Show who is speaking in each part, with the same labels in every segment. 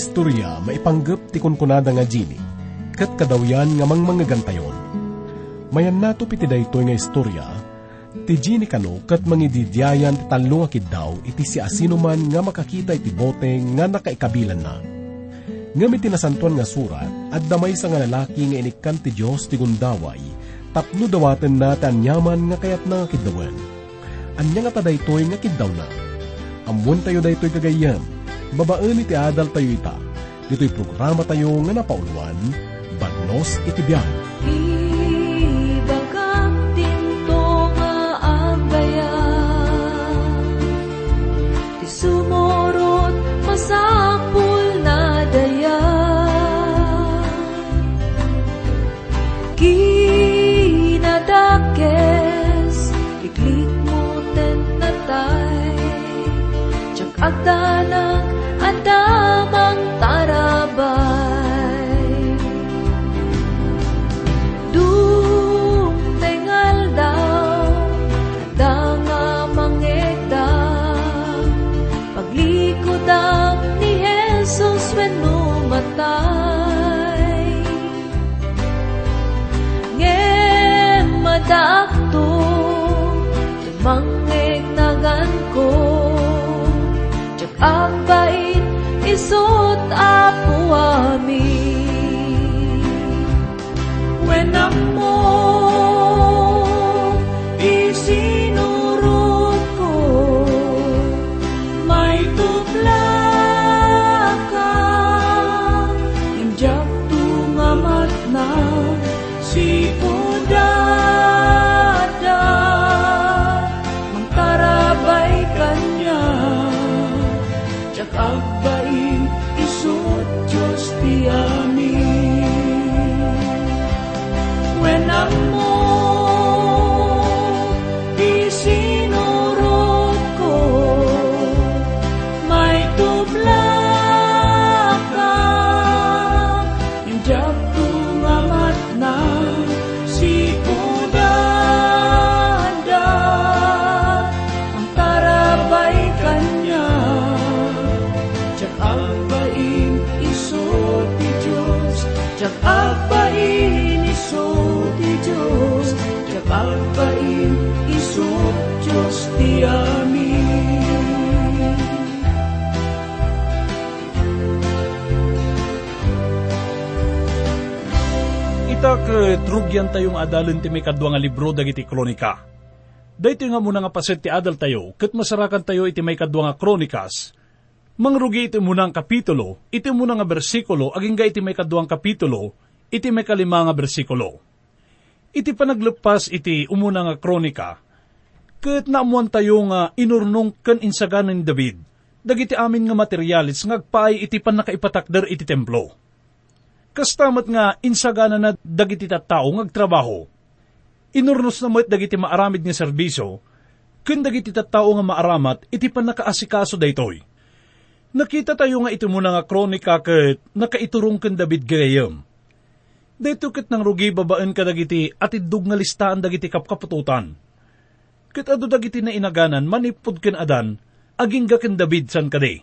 Speaker 1: istorya maipanggap ti kunkunada nga Jini, kat kadawyan nga mang mga gantayon. Mayan nato piti daytoy nga istorya, ti Jini kano kat mangididyayan ti talo nga kiddaw iti si asino man nga makakita iti bote nga nakaikabilan na. Ngamit tinasantuan nga surat, at damay sa nga lalaki nga inikan ti Diyos ti gundaway, tapno dawaten na tanyaman nga kayat na kiddawan. Anya nga tadaytoy nga kiddaw na. Amon tayo daytoy kagayam, babaan iti adal tayo ita. Dito'y programa tayo nga napauluan, Bagnos Itibiyan.
Speaker 2: Ibagak
Speaker 3: Ita ket rugyan tayong adalin ti may kadwa nga libro dagiti kronika. Dayto nga muna nga paset ti adal tayo, ket masarakan tayo iti may kadwa nga kronikas. Mangrugi iti muna nga kapitulo, iti muna nga bersikulo, aging ga iti may kadwa nga kapitulo, iti may kalima nga bersikulo. Iti panaglepas iti umuna nga kronika, ket naamuan tayo nga inurnong ken insaganan ni David, dagiti amin nga materialis ngagpaay iti panakaipatakder iti templo. Kastamat nga insagana na dagiti tattao ngagtrabaho. Inurnos na mo't dagiti maaramid nga serbisyo, kun dagiti tattao nga maaramat iti panakaasikaso daytoy. Nakita tayo nga ito muna nga kronika ket nakaiturong ken David gayam. Dito ket nang rugi babaan ka dagiti atidug nga listahan dagiti kapkapututan. Ket ado dagiti na inaganan manipod ken adan aging ken David san kade.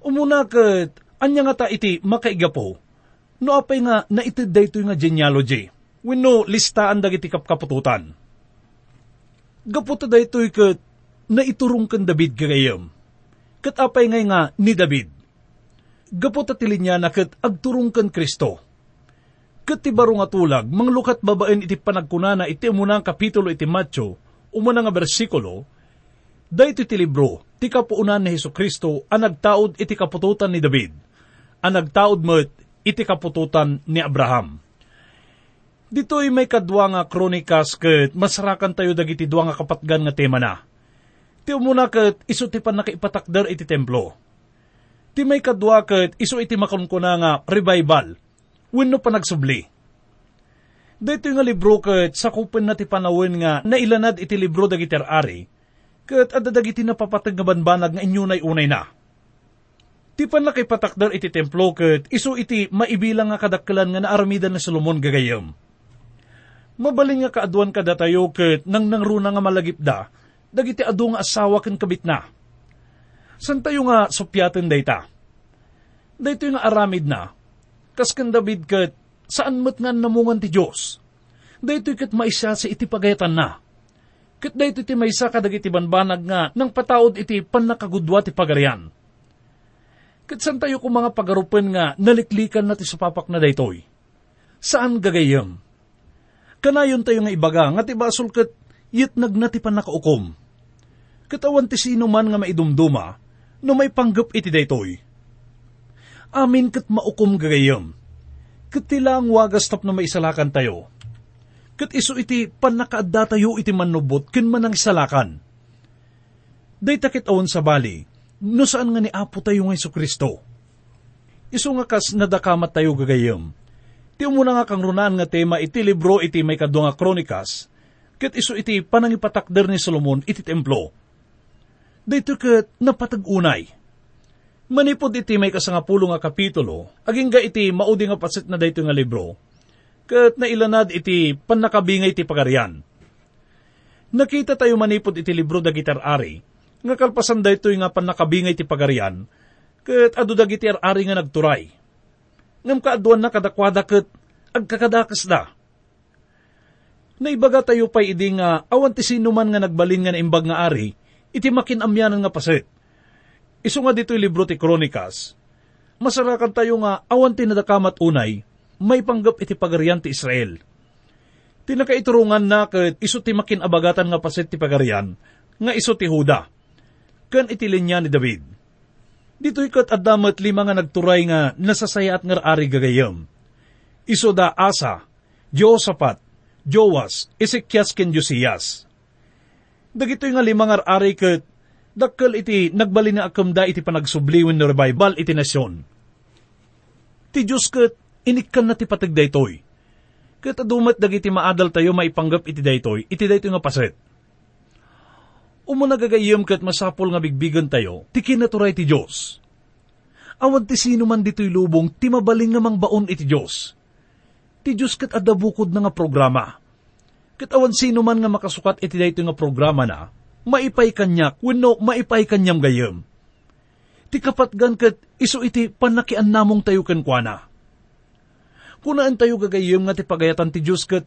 Speaker 3: Umuna ket anya nga ta iti makaigapo no apay nga naitid daytoy nga genealogy. Wenno listaan dagiti kapkapututan. Gaputa daytoy ket naiturong ken David gayam. Ket apay ngay nga ni David. Gaputa tilinya na ket agturong ken Kristo. Ket ti baro nga tulag manglukat babaen iti panagkunana iti umunang kapitulo iti Matyo umuna nga bersikulo dayto ti libro ti kapuunan ni Hesus Kristo ang nagtaod iti kapututan ni David. Ang nagtaod met iti kapututan ni Abraham. Dito'y may kadwa nga kronikas ket masarakan tayo dagiti dua nga kapatgan nga tema na. Ti umuna ket iso ti panakaipatakder iti templo. Ti may kadwa ket iso iti makunkuna nga revival wenno panagsubli. Dito nga libro ket sakupen na ti panawin nga nailanad iti libro dagiti ari ket adda dagiti napapatag nga banbanag nga inyunay-unay na. Ti panlakipatakdar iti templo ket iso iti maibilang nga kadakkelan nga naaramidan na Solomon gagayam. Mabaling nga kaaduan kada tayo ket nang nangruna nga malagipda, dagiti adu nga asawa ken kabit na. San tayo nga supyaten dayta? Dito nga aramid na, kas kan David kat saan mat nga namungan ti Diyos. Dito kat maisya sa iti pagayatan na. Kat dito iti maysa kadag iti banbanag nga nang pataod iti panakagudwa ti pagarian. Kat san tayo kung mga pagarupan nga naliklikan na ti supapak na daytoy. Saan gagayam? Kanayon tayo nga ibaga nga ti basol kat yit nagnati pa nakaukom. Katawan ti sino man nga maidumduma no may panggap iti daytoy amin kat maukom gagayam. Kat tilang wagas tap na maisalakan tayo. Kat iso iti panakaadda tayo iti manubot kin manang isalakan. Day takit awon sa bali, no saan nga ni Apo tayo ng Iso Kristo. Iso nga kas nadakamat tayo gagayam. Ti umuna nga kang runaan nga tema iti libro iti may kadwa nga kronikas, kat iso iti panangipatakder ni Solomon iti templo. Dito kat napatag-unay Manipod iti may kasangapulo nga kapitulo, aging ga iti maudi nga pasit na dayto nga libro, kat nailanad iti panakabingay ti pagarian. Nakita tayo manipod iti libro da gitar-ari, nga kalpasan dayto nga panakabingay ti pagarian, kat adu da gitar-ari nga nagturay. Ngam kaaduan na kadakwada kat agkakadakas da. Naibaga tayo pa idi nga awan ti sino man nga nagbalin nga na imbag nga ari, iti makinamyanan nga pasit Isu nga dito'y libro ti Kronikas, masarakan tayo nga awan tinadakamat unay, may panggap iti pagarian ti Israel. Tinakaiturungan na kat iso ti makin abagatan nga pasit ti pagarian, nga iso ti Huda, kan iti linya ni David. Dito'y kat adamat lima nga nagturay nga nasasayat nga ari gagayam. Iso da Asa, Josaphat, Joas, Ezekias ken Josias. Dagito'y nga lima nga ari kat dakkel iti nagbali nga akamda iti panagsubliwen no revival iti nasyon. Ti Diyos kat inikkan na ti patag daytoy. Kat adumat dagiti maadal tayo maipanggap iti daytoy, iti daytoy nga paset. Umo nagagayam kat masapol nga bigbigan tayo, ti kinaturay ti Diyos. Awan ti sino man dito'y lubong, ti mabaling nga mangbaon iti Diyos. Ti Diyos kat adabukod na nga programa. Kat awan sino man nga makasukat iti daytoy nga programa na, maipay kanyak, wenno maipay kanyam gayam. Ti kapatgan kat iso iti panakian namong tayo kenkwana. Kunaan tayo gagayam nga ti pagayatan ti Diyos kat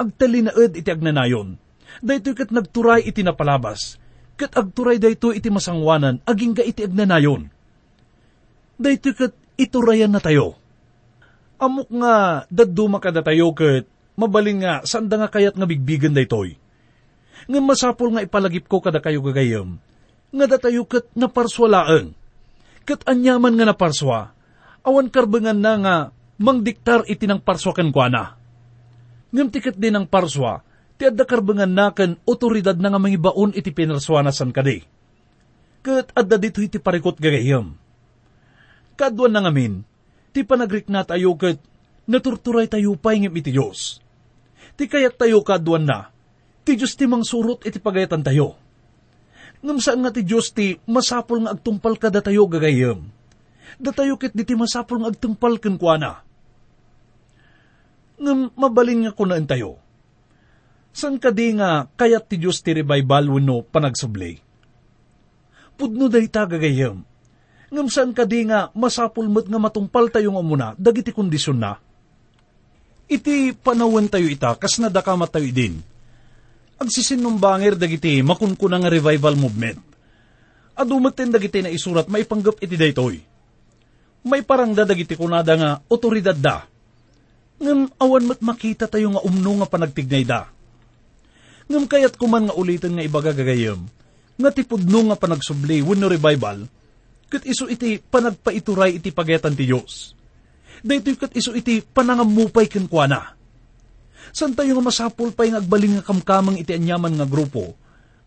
Speaker 3: agtali na ed iti agnanayon. Daytoy kat nagturay iti napalabas. Kat agturay dayto iti masangwanan aging ga iti agnanayon. Daytoy kat iturayan na tayo. Amok nga daduma kada tayo kat mabalin nga sanda nga kayat nga bigbigan daytoy nga masapol nga ipalagip ko kada kayo gagayam, nga datayo kat naparswalaang. Kat anyaman nga naparswa, awan karbengan na nga mangdiktar iti ng parswa kan kwa na. Ngam tikat din ang parswa, ti adda kan otoridad na nga mangibaon iti pinarswanasan kadi. Kat adda dito iti parikot gagayam. Kadwan na ngamin, ti panagrik na tayo kat naturturay tayo pa ingim iti Diyos. Ti kayat tayo kadwan na, Ti Diyos ti mang surot iti pagayatan tayo. Ngam saan nga ti Diyos ti masapol nga agtungpal ka datayo gagayam. Datayo kit di ti masapol nga agtungpal ken kuana. Ngam mabalin nga kunaan tayo. San ka di nga kayat ti Diyos ti revival wano panagsubli? Pudno day ta gagayam. Ngam saan ka di nga masapul met nga matungpal tayo nga muna, dagiti kondisyon na. Iti panawan tayo ita, kas nadakamat tayo din agsisinumbanger dagiti makunkuna nga revival movement. Adumaten dagiti na isurat maipanggap iti daytoy. May parang dagiti kunada nga otoridad da. Ngam awan mat makita tayo nga umno nga panagtignay da. Ngam kayat kuman nga ulitin nga ibaga gagayam, nga tipudno nga panagsubli wenno revival, kat iso iti panagpaituray iti pagetan ti Diyos. Daytoy kat iso iti panangamupay kenkwana San tayo nga masapul pa yung agbaling nga kamkamang iti anyaman nga grupo,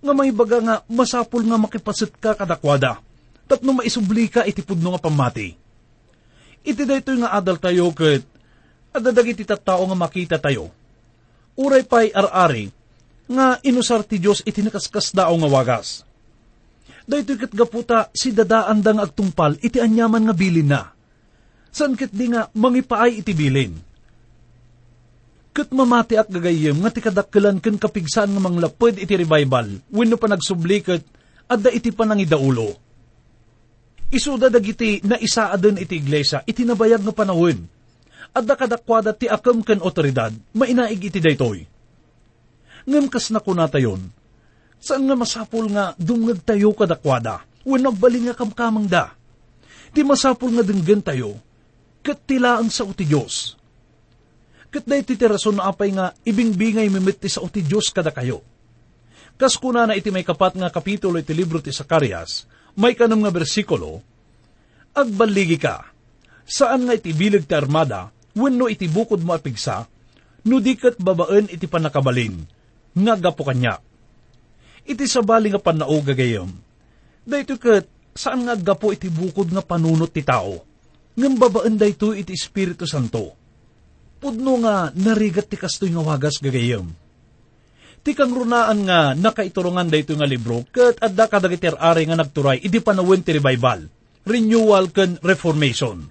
Speaker 3: nga may baga nga masapul nga makipasit ka kadakwada, tapno maisubli ka iti pudno nga pamati. Iti daytoy nga adal tayo ket adadag iti tattao nga makita tayo. Uray pa'y ar-ari, nga inusar ti Diyos iti nakaskas dao nga wagas. Daytoy ket gaputa si dadaan dang agtungpal iti anyaman nga bilin na. San ket di nga mangipaay iti bilin Kat mamati at gagayem nga ti kadakkelan ken kapigsan nga manglapod iti revival wenno pa nagsubli ket adda iti panangidaulo. Isuda dagiti na isa adon iti iglesia, itinabayag nga panahon. At nakadakwada ti akam ken otoridad, mainaig iti daytoy. Ngam kas na kunatayon, saan nga masapul nga dumngag tayo kadakwada, wen nagbaling nga kamkamang da. Ti masapul nga denggan tayo, kat tilaan sa uti Diyos. Kat na iti tirason na apay nga ibingbingay mimiti sa uti Diyos kada kayo. Kas kuna na iti may kapat nga kapitulo iti libro ti Sakarias, may kanam nga bersikulo, Agbaligi ka, saan nga iti bilig ti armada, wenno iti bukod mo apigsa, no dikat babaan iti panakabalin, nga gapo kanya. Iti sabali nga panao gagayam. Dahito kat, saan nga gapo iti bukod nga panunot ti tao, ngam babaan dayto iti Espiritu Santo. Pudno nga narigat ti kastoy nga wagas gagayam ti kang runaan nga nakaiturungan dayto nga libro ket adda kadagiti ari nga nagturay idi panawin ti revival renewal ken reformation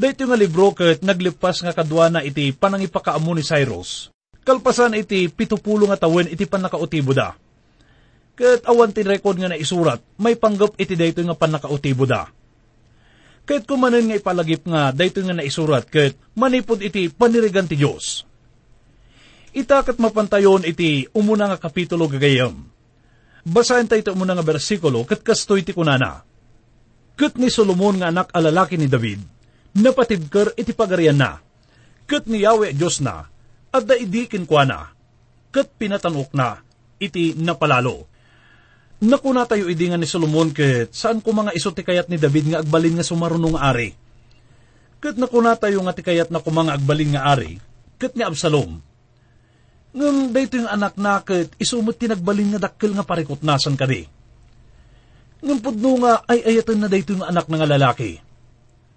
Speaker 3: dayto nga libro ket naglipas nga kadwa na iti panangipakaamo ni Cyrus kalpasan iti pitupulo nga tawen iti panakautibo da ket awan ti record nga naisurat may panggap iti dayto nga panakautibo da ket kumanen nga ipalagip nga dayto nga naisurat ket manipod iti panirigan ti Dios Itakat mapantayon iti umuna nga kapitulo gagayam. Basahin tayo iti umuna nga bersikulo kat kastoy ti kunana. Kat ni Solomon nga anak alalaki ni David, napatibker iti pagarian na. Kat ni Yahweh Diyos na, at daidikin kwa na. Kat pinatanok na, iti napalalo. Nakuna tayo idi nga ni Solomon kat saan ko mga iso ti kayat ni David nga agbalin nga sumarunong ari. Kat nakuna tayo nga ti kayat na kumanga agbalin nga ari, kat ni Absalom Ngam dayto yung anak nakit, isumot tinagbalin nga dakkel nga parikot nasan kadi. Ngam pudno nga ay ayatan na dayto yung anak nga lalaki.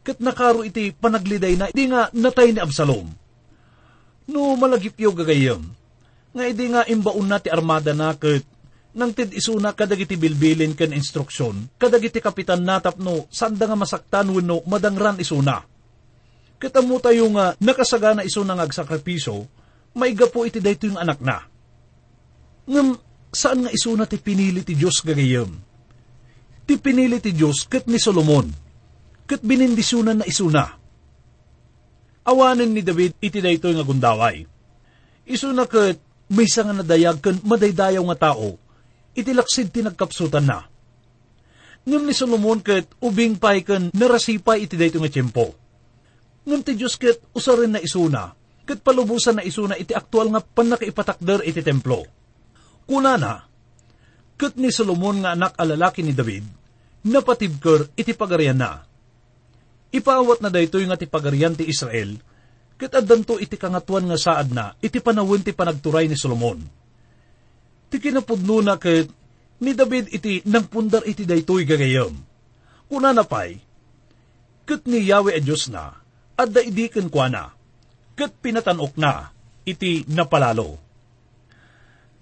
Speaker 3: Kat nakaro iti panagliday na, hindi nga natay ni Absalom. No malagip yung gagayam. Nga hindi nga imbaon na ti armada nakit, nang tid isuna kadagiti bilbilin ken instruksyon, kadagiti kapitan natap no, sanda nga masaktan wenno madangran isuna. Kitamu tayo nga nakasagana isuna nga agsakripiso, maiga po iti dayto yung anak na. Ngam, saan nga isuna ti pinili ti Diyos gagayam? Ti pinili ti Diyos kat ni Solomon, kat binindisunan na isuna. Awanin ni David iti dayto nga gundaway. Isuna kat may nga nadayag kan madaydayaw nga tao, iti laksid ti nagkapsutan na. Ngam ni Solomon kat ubing pay kan narasipay iti dayto nga tiyempo. Ngam ti Diyos kat usarin na isuna, kat palubusan na isuna iti aktual nga panakaipatakder iti templo. Kuna na, kat ni Solomon nga anak alalaki ni David, napatibker iti pagarian na. Ipaawat na daytoy nga ti pagarian ti Israel, kat addanto iti kangatuan nga saad na, iti panawin ti panagturay ni Solomon. Ti kinapudno na kat ni David iti nang pundar iti daytoy gagayam. Kuna na pay, kat ni Yahweh a Diyos na, at daidikan kwa na, kat pinatanok na, iti napalalo.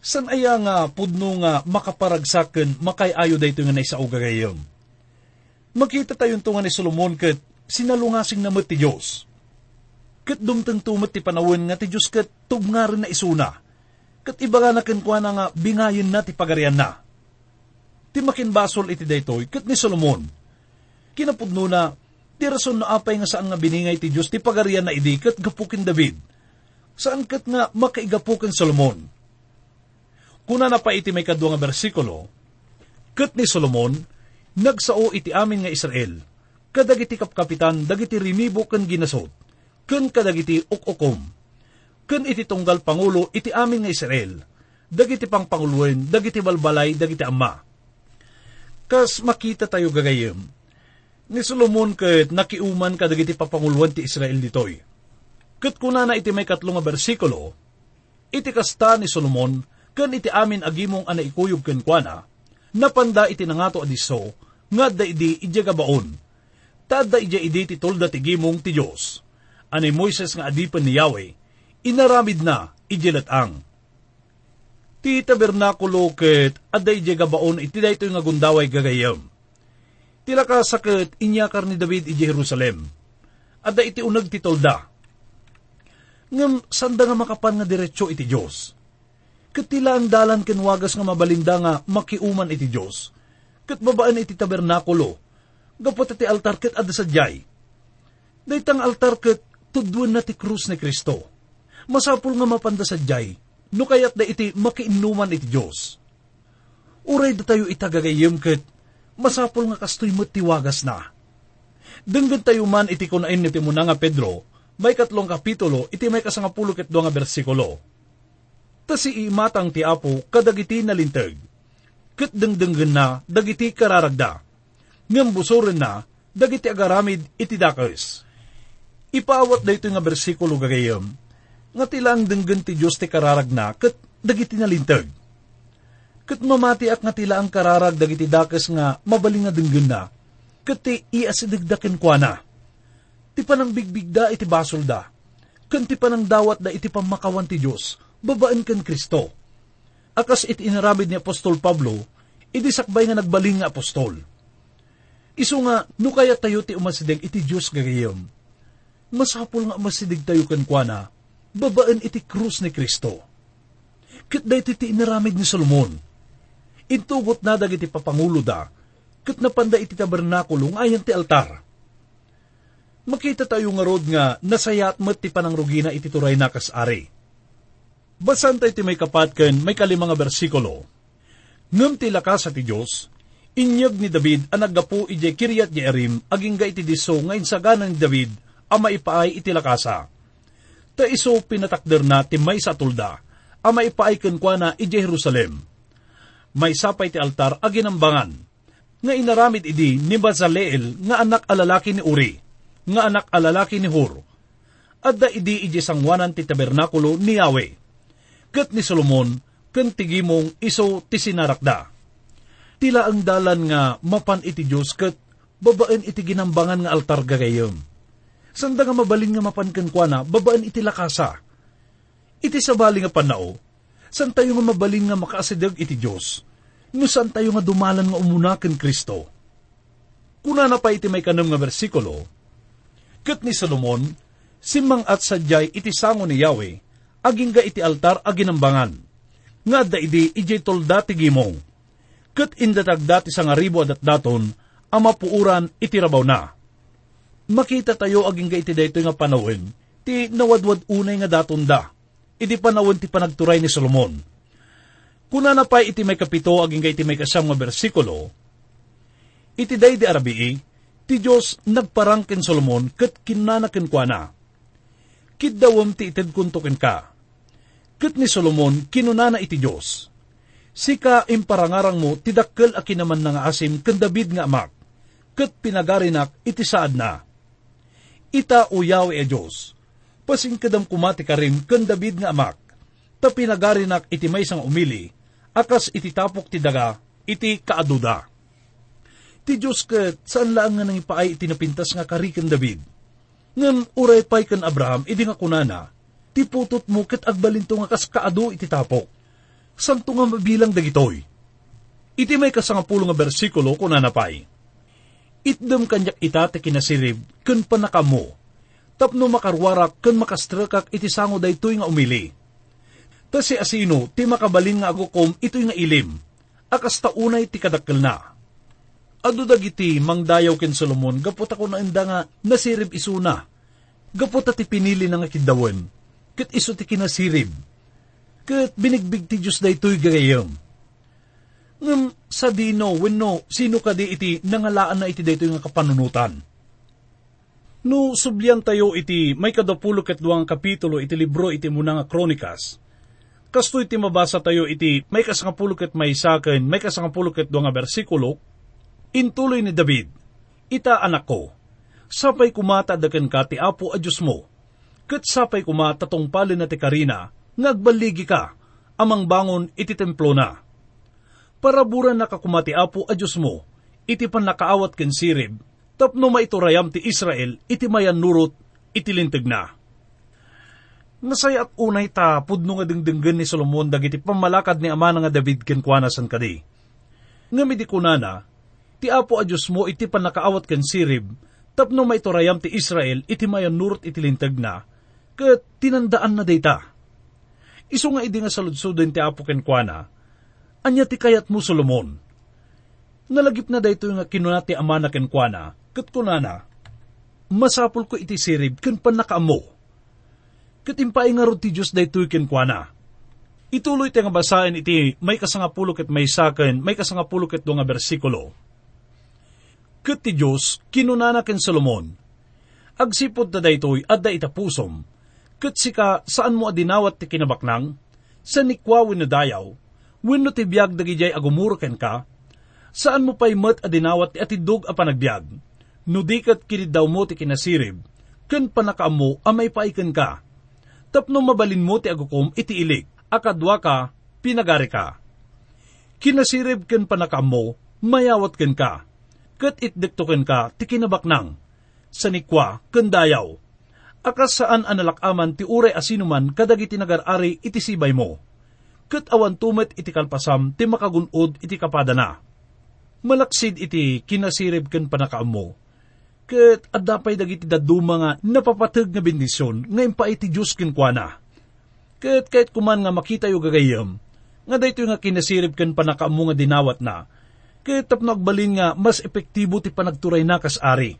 Speaker 3: San aya nga pudno nga makaparagsaken makayayo dayto nga naisao gagayom. Makita tayo nga ni Solomon kat sinalungasing namat ti Diyos. Kat dumtang tumat ti panawin nga ti Diyos kat tugnarin na isuna. Kat iba nga nakinkwa na nga bingayin na ti pagarian na. Ti makinbasol iti daytoy kat ni Solomon. Kinapudno na Ti rason na apay nga saan nga biningay ti Diyos ti pagarian na idikat gapukin David. Saan kat nga makaigapukin Solomon. Kuna na pa iti may kadwa nga bersikulo, Kat ni Solomon, nagsao iti amin nga Israel, kadagiti kapkapitan, dagiti rimibo kan ginasot, kan kadagiti ukukom, kan iti tunggal pangulo iti amin nga Israel, dagiti pang panguluin, dagiti balbalay, dagiti ama. Kas makita tayo gagayem, ni Solomon ket nakiuman kadagiti papanguluan ti Israel ditoy. Ket kuna na iti may katlong nga bersikulo, iti kasta ni Solomon ken iti amin agimong ana ikuyog ken kuana, napanda iti nangato adiso, nga da idi ijagabaon. Tada ija idi ti tolda ti gimong ti Diyos. Ani Moises nga adipan ni Yahweh, inaramid na ijilatang. Ti tabernakulo ket adda ijagabaon iti dayto nga gundaway gagayam Tila ka sakit inyakar ni David iji Jerusalem. Ada iti unag ti tolda. Ngam sanda nga makapan nga diretsyo iti Diyos. Katila ang dalan kenwagas nga mabalinda nga makiuman iti Diyos. kat babaan iti tabernakulo, gapot iti altar kat ada sadyay. Daytang altar kat tudwan na ti krus ni Kristo. Masapul nga mapanda sadyay, no kayat da iti makiinuman iti Diyos. Uray da tayo itagagayim kat masapul nga kastoy mo tiwagas na. Denggan tayo man iti kunain ni Timuna nga Pedro, may katlong kapitulo, iti may kasangapulo ket nga bersikulo. Ta si imatang ti apo kadagiti nalintag. Ket dengdenggen na dagiti kararagda. Ngem busoren na dagiti agaramid iti dakes. Ipaawat da ito nga bersikulo gagayam, nga tilang denggen ti Diyos ti kararag na ket dagiti nalintag. Ket mamati ak nga tila ang kararag dagiti dakes nga mabaling nga denggen na, ket ti iasidagdaken kwa na ti panang bigbigda iti basol da, kan ti panang dawat da iti pamakawan ti Diyos, babaan kan Kristo. Akas iti inaramid ni Apostol Pablo, iti sakbay nga nagbaling nga apostol. Isu nga, no kaya tayo ti umasidig iti Diyos gagayam. Masapul nga umasidig tayo kan na, babaan iti krus ni Kristo. Kit da iti ti inaramid ni Solomon. Intugot na dagiti papangulo da, kit napanda iti tabernakulo nga ayan ti altar makita tayo nga rod nga nasayat met ti panangrugi na itituray na kasari. Basan tayo ti may kapatken may kalimang bersikulo. Ngam ti lakas ti Diyos, inyag ni David ang naggapo ije kiryat Jearim aging ga iti diso nga insaganan ni David ang maipaay iti lakasa. Ta iso pinatakder na ti may sa tulda, ang maipaay kenkwa na ije Jerusalem. May sapay ti altar aginambangan, nga inaramid idi ni Bazaleel nga anak alalaki ni Uri nga anak alalaki ni Hur. Adda idi iji sangwanan ti tabernakulo ni Yahweh. Kat ni Solomon, kan tigimong iso ti sinarakda. Tila ang dalan nga mapan iti Diyos kat babaan iti ginambangan nga altar gagayom. Sanda nga mabalin nga mapan kwa babaan iti lakasa. Iti sabali nga panao, san tayo nga mabalin nga makaasidag iti Diyos, no san tayo nga dumalan nga umuna ken Kristo. Kuna na pa iti may kanam nga bersikulo, Kat ni Solomon, simang at sadyay iti sango ni Yahweh, aging ga iti altar aginambangan. Nga da idi ijay tolda ti gimong. Kat indatag dati sa ngaribo at daton, ama puuran iti rabaw na. Makita tayo aging ga iti dayto nga panawin, ti nawadwad unay nga daton da, iti panawin ti panagturay ni Solomon. Kuna na pa iti may kapito aging ga iti may kasam nga bersikulo, iti day di arabii, Ti Diyos nagparangkin Solomon kat kinanakin kwa na. Kidawam ti ited kuntukin ka. Kat ni Solomon kinunana iti Diyos. Sika imparangarang mo tidakkel a kinaman nga asim ken David nga amak. Kat pinagarinak iti saad na. Ita uyaw e Diyos. Pasing kadam kumati ka rin ken David nga amak. Ta pinagarinak iti may umili. Akas iti tapok ti daga iti kaaduda Ti Diyos ket saan lang nga nang ipaay itinapintas nga kariken David. Ngam uray pay kan Abraham, idi nga kunana, ti putot mo ket agbalinto nga kas kaado iti tapok. Santo nga mabilang dagitoy. Iti may kasangapulo nga bersikulo kunana pay. Itdem kanyak ita ti kinasirib, ken panakamo. Tapno makarwarak ken makastrakak iti sango daytoy nga umili. Ta si asino ti makabalin nga agukom ito'y nga ilim, akas taunay ti kadakkel na Ado dagiti mangdayaw ken Solomon, gapot ako na inda nga nasirib isuna. Gapot ti pinili na nga kidawan, ket iso ti kinasirib. Ket binigbig ti Diyos da ito'y gagayam. Ngam sa dino, wenno, sino ka di iti nangalaan na iti dayto nga kapanunutan. No, subyan tayo iti may kadapulo ket duang kapitulo iti libro iti muna nga kronikas. Kasto iti mabasa tayo iti may kasangapulo ket may saken, may kasangapulo ket duang nga bersikulo, Intuloy ni David, Ita anak ko, sapay kumata daken ka ti apo a Diyos mo, kat sapay kumata tong palin na ti karina, ngagbaligi ka, amang bangon iti templo na. Paraburan na kakumati apo a Diyos mo, iti pan nakaawat ken sirib, tapno maiturayam ti Israel, iti mayan nurot, iti lintag na. Nasaya at unay ta, pudno nga dingdinggan ni Solomon dagiti pamalakad ni ama nga David ken kwanasan kadi. Nga midi kunana, ti apo a Diyos mo iti panakaawat ken sirib, tapno maiturayam ti Israel iti mayan nurot iti lintag na, kat tinandaan na data. Iso nga idi nga saludsudin ti apo ken kuana, anya ti kayat mo Solomon. Nalagip na dayto nga kinunati ama na kenkwana, kat kunana, masapul ko iti sirib ken panakaamo. Kat impay nga ti Diyos dayto kenkwana. Ituloy tayo nga basahin iti may kasangapulo ket may saken, may kasangapulo ket nga bersikulo. Kat ti Diyos, kinunana ken Solomon, agsipod na daytoy adda itapusom, kat sika saan mo adinawat ti kinabaknang, sa nikwawin na dayaw, wenno ti biyag dagijay agumuro ken ka, saan mo pay met adinawat ti atidog a panagbiag, no dikat kinid daw mo ti kinasirib, ken panakaam mo amay paiken ka, tapno mabalin mo ti agukom iti ilik, akadwa ka, pinagari ka. Kinasirib ken panakaam mo, mayawat ken ka, ket itdektoken ka ti kinabaknang, sa nikwa ken dayaw, akas saan analakaman ti uray asinuman kadagiti nagarari iti sibay mo. Kat awan tumet iti kalpasam ti makagunod iti kapadana. Malaksid iti kinasirib ken panakaam mo. Kat adapay dagiti daduma nga napapatag nga bendisyon ngayon pa iti Diyos kinkwana. Kat kahit kuman nga makita yu gagayam, nga dayto nga kinasirib ken panakaam mo nga dinawat na, kaya tapnagbalin nga mas epektibo ti panagturay na kas ari.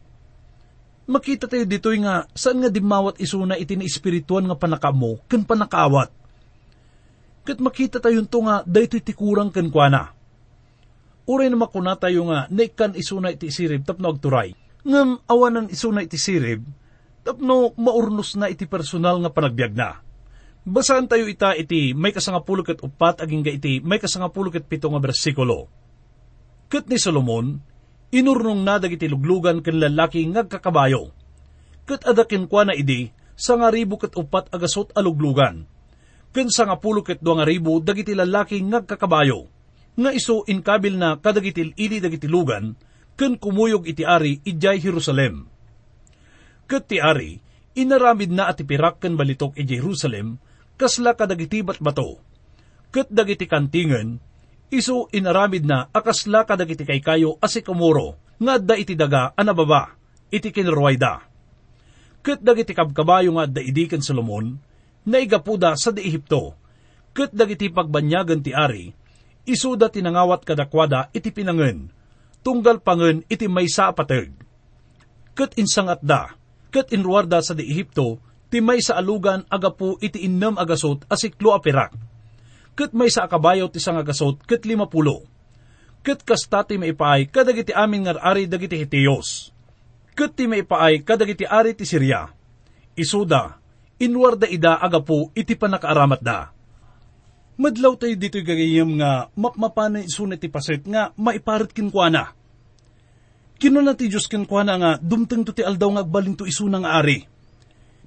Speaker 3: Makita tayo dito'y nga saan nga dimawat isuna iti na espirituan nga panakamo ken panakawat. Kat makita tayo to nga daytoy ti kurang ken kuana. Uray na makuna tayo nga naikan isuna iti sirib tapno agturay. Ngam awanan isuna iti sirib tapno maurnos na iti personal nga panagbiag na. Basaan tayo ita iti may kasangapulo ket upat aging iti may kasangapulo ket pito nga bersikulo Kat ni Solomon, inurnong na dagiti luglugan ken lalaki ngagkakabayo. Kat adakin kwa na idi, sa nga ribo ket upat agasot aluglugan. Ken sa nga pulo ket nga ribo dagiti lalaki ngagkakabayo. Nga iso inkabil na kadagiti ili dagiti lugan, ken kumuyog iti ari ijay Jerusalem. Ket ti ari, inaramid na ati pirak ken balitok iti Jerusalem, kasla kadagiti bato. Ket dagiti kantingan, iso inaramid na akasla kadagiti kay kayo asi kumuro, nga adda iti daga anababa, iti kinruwayda. Ket dagiti kabkabayo nga adda idiken Solomon, naigapuda sa di Ehipto, ket dagiti pagbanyagan ti ari, isuda tinangawat kadakwada iti pinangen, tunggal pangen iti maysa apateg. Ket insang atda, ket inruwarda sa di Ehipto, ti may sa alugan agapu iti innam agasot asiklo apirak ket may sa akabayo ti sangagasot ket lima pulo. Ket kastati maipaay kadagiti amin nga ari dagiti hitiyos. Ket ti maipaay kadagiti ari ti Syria. Isuda, inwarda ida agapo iti panakaaramat da. Madlaw tayo dito gagayam nga mapmapana isunat ti paset nga maiparit kinkwana. Kinuna ti Diyos kinkwana nga dumteng to ti aldaw nga agbalin to isunang ari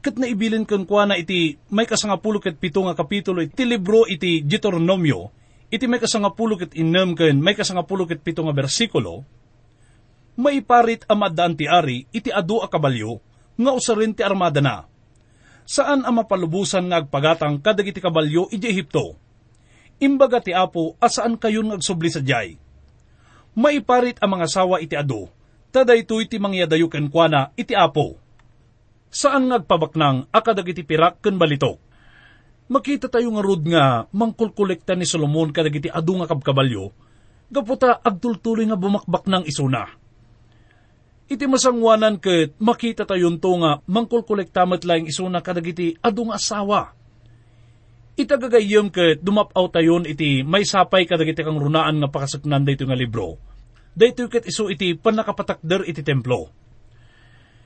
Speaker 3: ket naibilin ken kuana iti may kasangapulo ket pito nga kapitulo iti libro iti Deuteronomio, iti may kasangapulo ket inem ken may kasangapulo ket pito nga bersikulo, maiparit amadaan ti ari iti adu a kabalyo nga usarin ti armada na. Saan ang mapalubusan nga agpagatang kadagiti kabalyo iti Ehipto? Imbaga ti Apo asaan kayon nga agsubli sa jay. Maiparit ang mga sawa iti adu, taday iti mangyadayo ken kuana iti Apo saan ngagpabaknang akadagiti pirak ken balitok. Makita tayo nga rod nga mangkulkolekta ni Solomon kadagiti adu nga kabkabalyo, gaputa agtultuloy nga bumakbak ng isuna. Iti masangwanan ket makita tayo to nga mangkulkolekta matlaing isuna kadagiti adu nga asawa. Itagagayem ket dumapaw tayon iti may sapay kadagiti kang runaan nga pakasaknan dayto nga libro. Dayto ket iso iti panakapatakder iti templo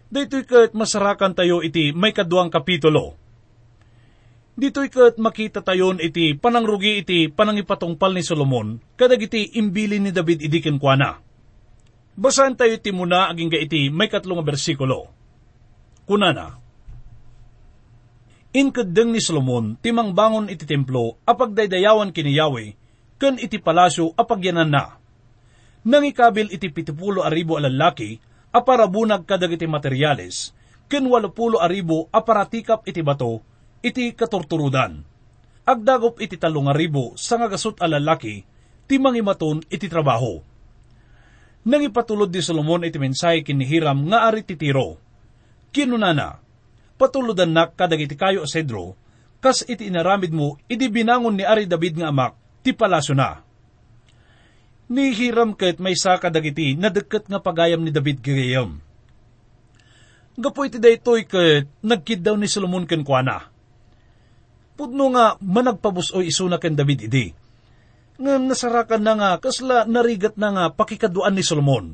Speaker 3: Dito kat masarakan tayo iti may kaduang kapitulo. Dito kat makita tayon iti panangrugi iti panangipatungpal ni Solomon, kadag iti imbili ni David idikin kwa na. Basahan tayo iti muna aging iti may katlong bersikulo. Kunana, Inkadeng ni Solomon, timang bangon iti templo, apagdaydayawan kini Yahweh, ken iti palasyo apagyanan na. Nangikabil iti pitipulo aribo alalaki, aparabunag kadagiti materyales, ken walopulo aribo aparatikap iti bato, iti katurturudan. Agdagop iti talong aribo sa ngagasot alalaki, ti mangimaton iti trabaho. Nang ipatulod di Solomon iti mensay kinihiram nga ari titiro. Kinunana, patulodan nak kadagiti kayo asedro, kas iti inaramid mo, idi binangon ni Ari David nga amak, ti palasyo na. Ni Hiram ket may saka dagiti na deket nga pagayam ni David gayam. Gapo iti daytoy ket nagkid daw ni Solomon ken kuana. Pudno nga managpabusoy isuna ken David idi. Nga nasarakan na nga kasla narigat na nga pakikaduan ni Solomon.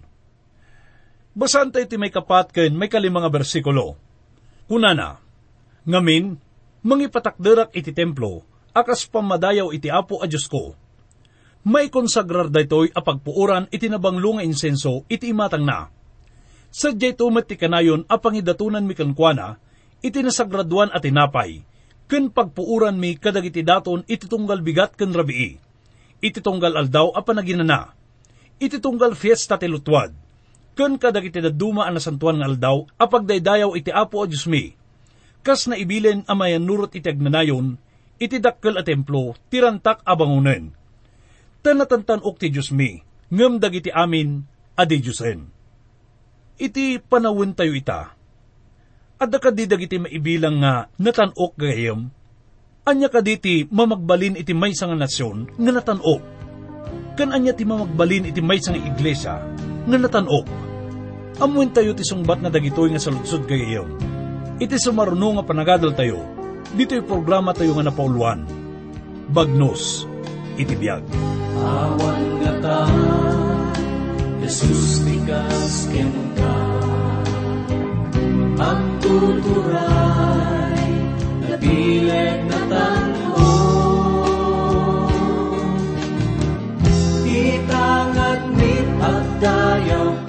Speaker 3: Basan tayo ti may kapat ken may kalimanga bersikulo. Kunana, ngamin, mangipatakderak iti templo, akas pamadayaw iti apo a Diyos ko. May konsagrar daytoy a pagpuuran iti nabanglo nga insenso iti imatang na Sadyay tumat ti kanayon a pangidatunan mi kankwana, iti nasagraduan at tinapay, ken pagpuuran mi kadagiti daton iti tunggal bigat ken rabii. Iti tunggal aldaw a panaginana. Iti tunggal fiesta ti lutwad. Ken kadagiti daduma a nasantuan nga aldaw a pagdaydayaw iti apo a Diyos mi. Kas na ibilin a mayanurot iti agnanayon, iti dakkel a templo, tirantak abangunen. Tanatantanok ti Diyos mi, ngem dagiti amin, adi Diyosen iti panawin tayo ita. Adda ka di dagiti maibilang nga natanok gayam, anya ka diti mamagbalin iti may nga nasyon nga natanok. Kan anya ti mamagbalin iti may nga iglesia nga natanok. Amuin tayo ti sungbat na dagitoy nga saludsod gayam. Iti sumaruno nga panagadal tayo, dito'y programa tayo nga napauluan. Bagnos, iti biyag.
Speaker 2: Awan nga ta, Jesus tikas kemka Ang tuturay Nabileg na tanho Itangat mit at dayaw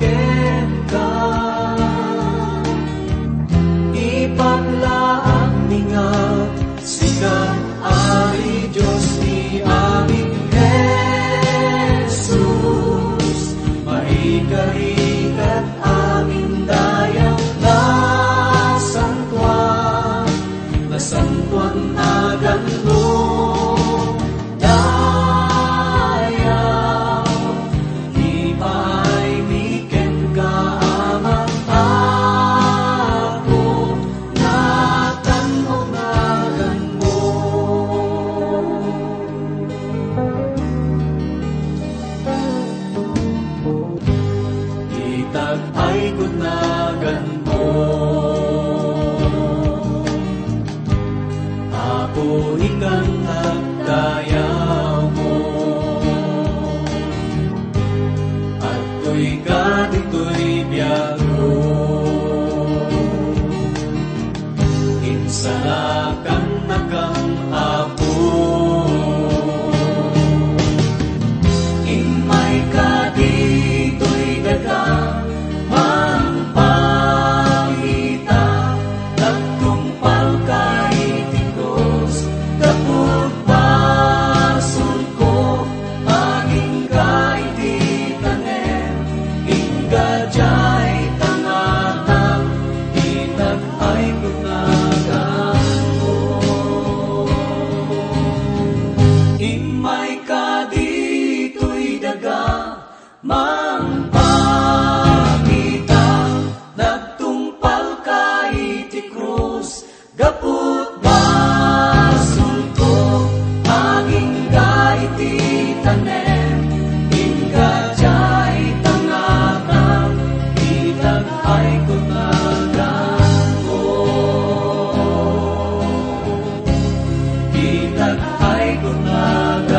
Speaker 2: Imay ka dito'y Itag ay kunagan